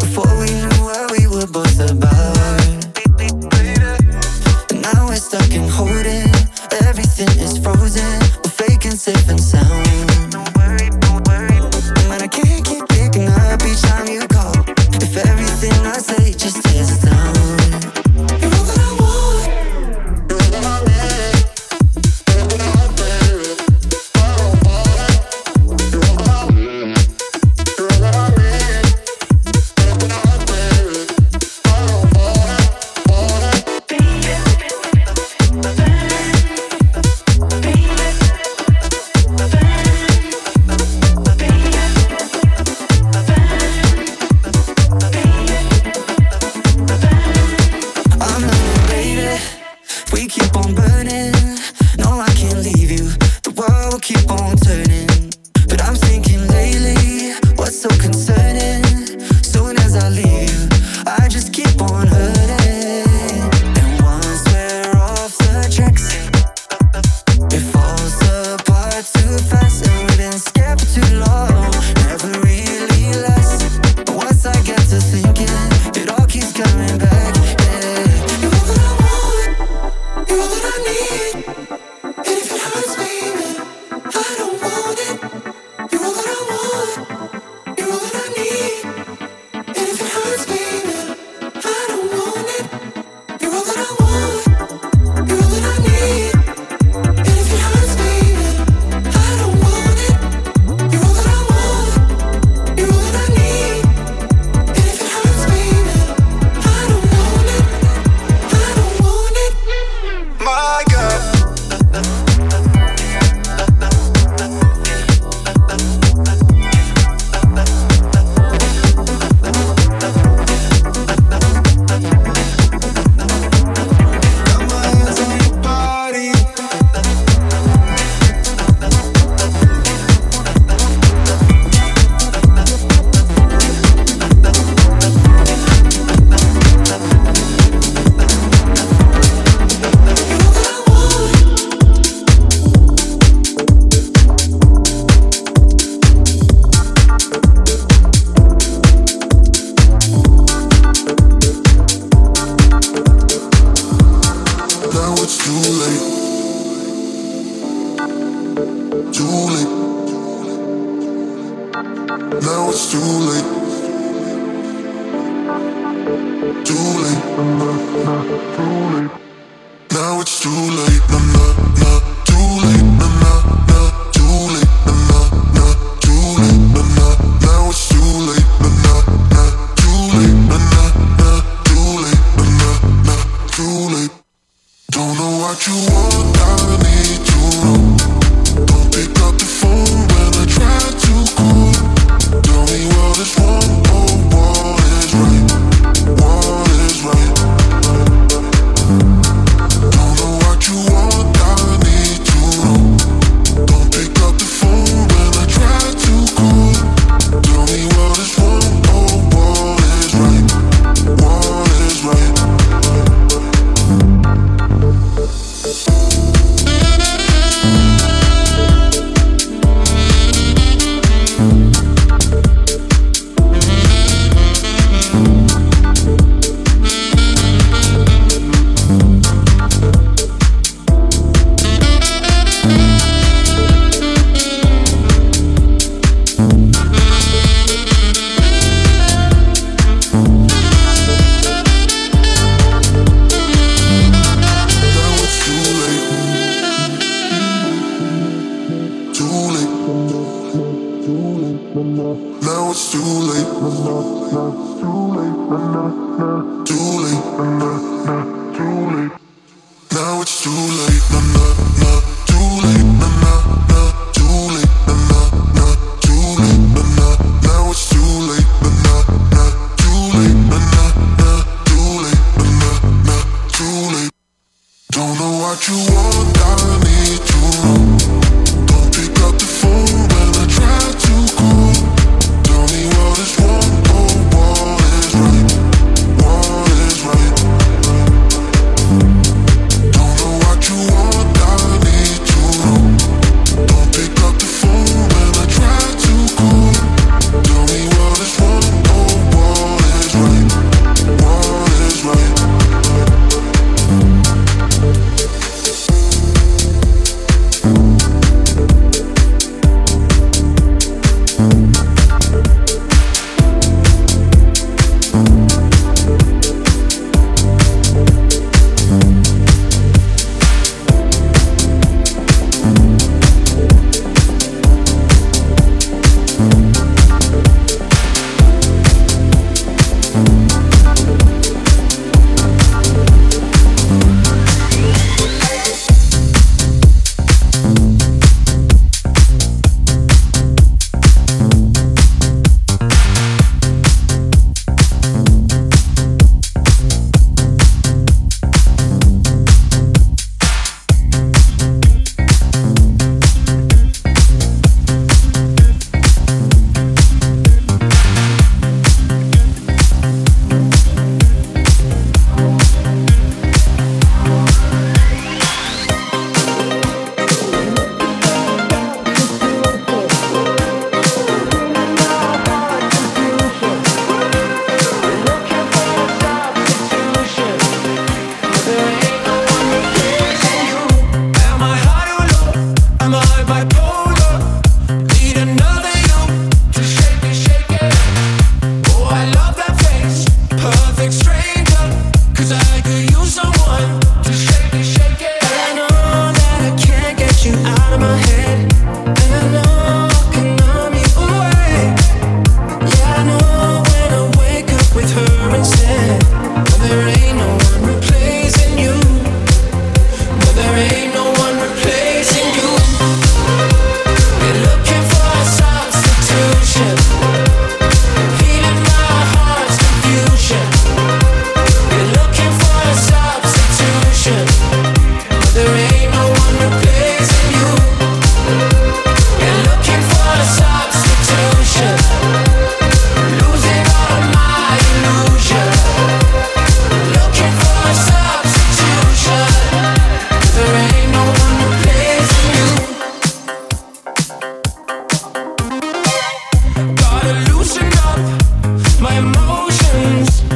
Before we knew mountains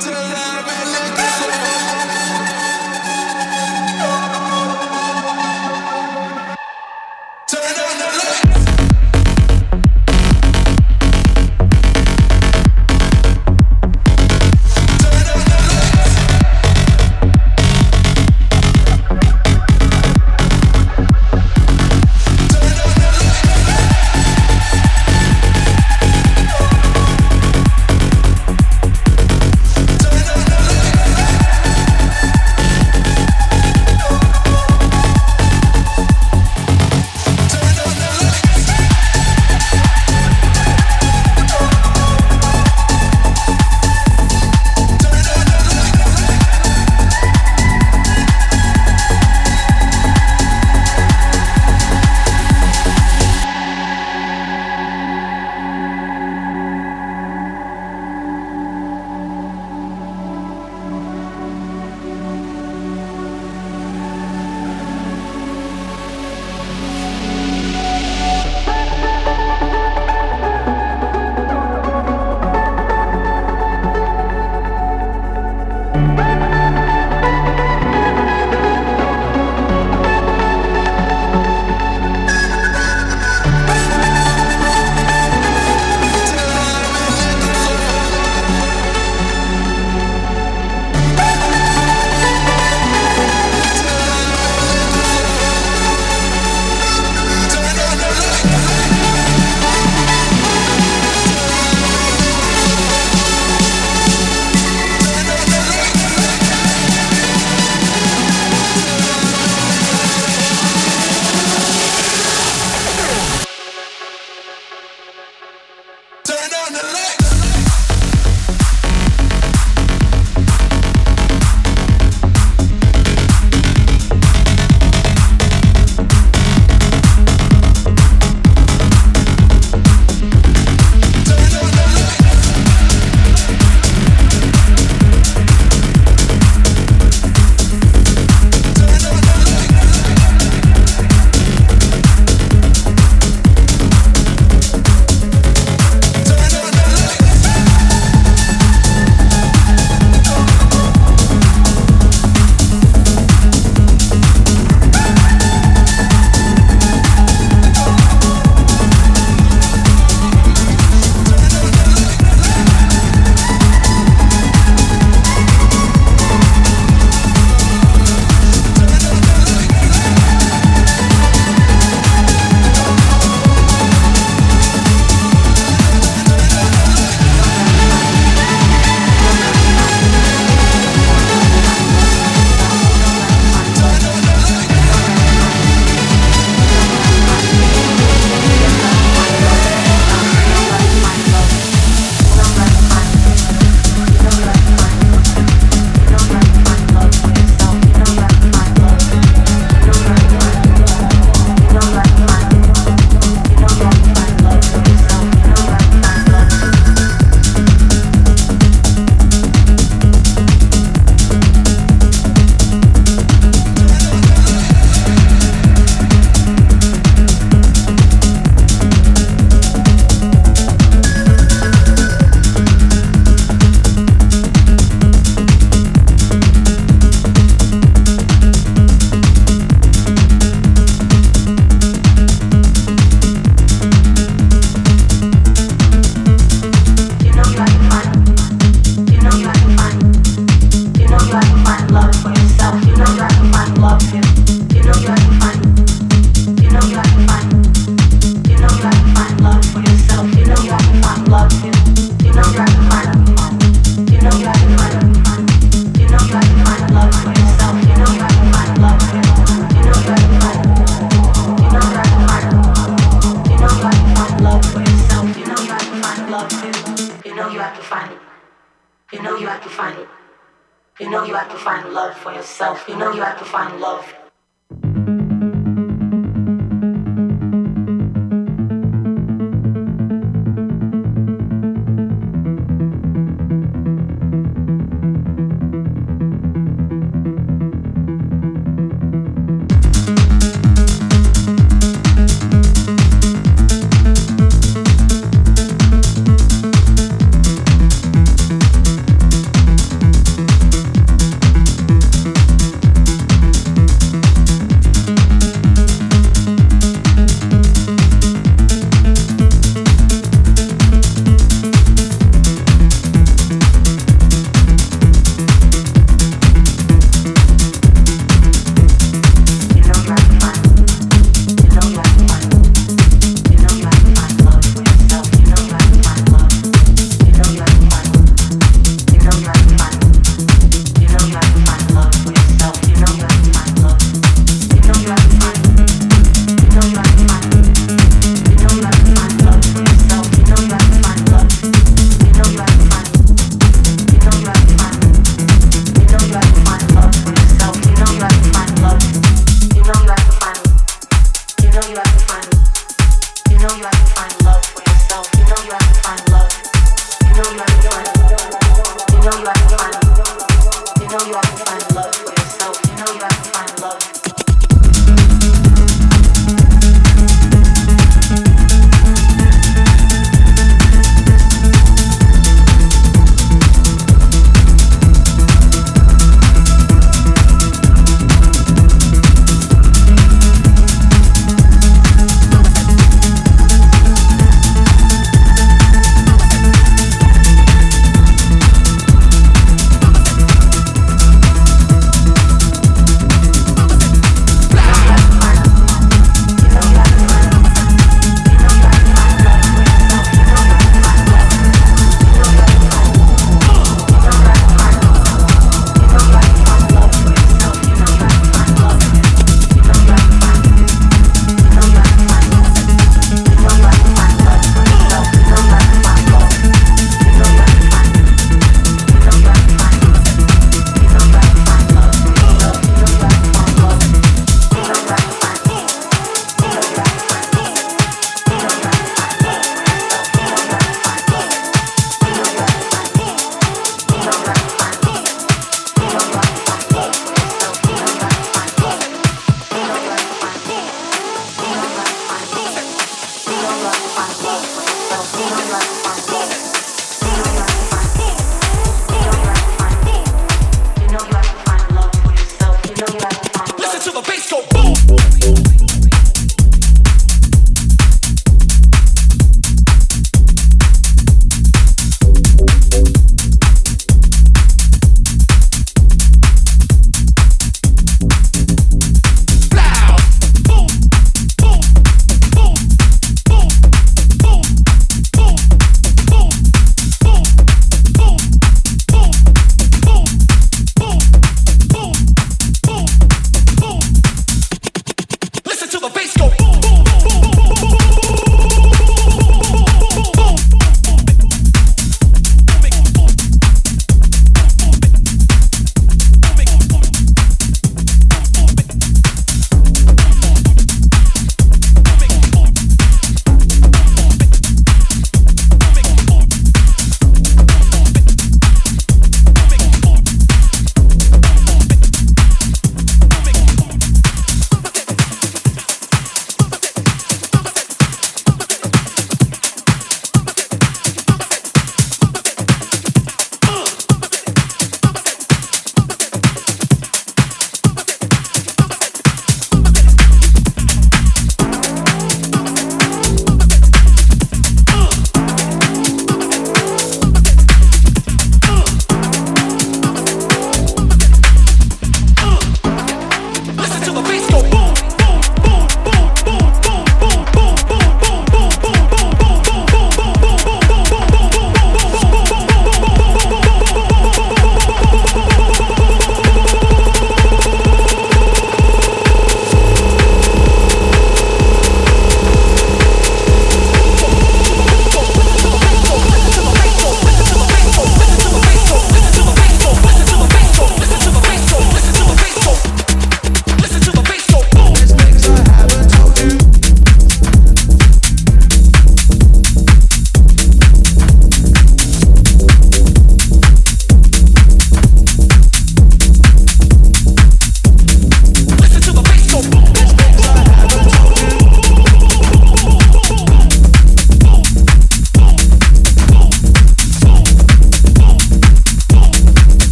to love.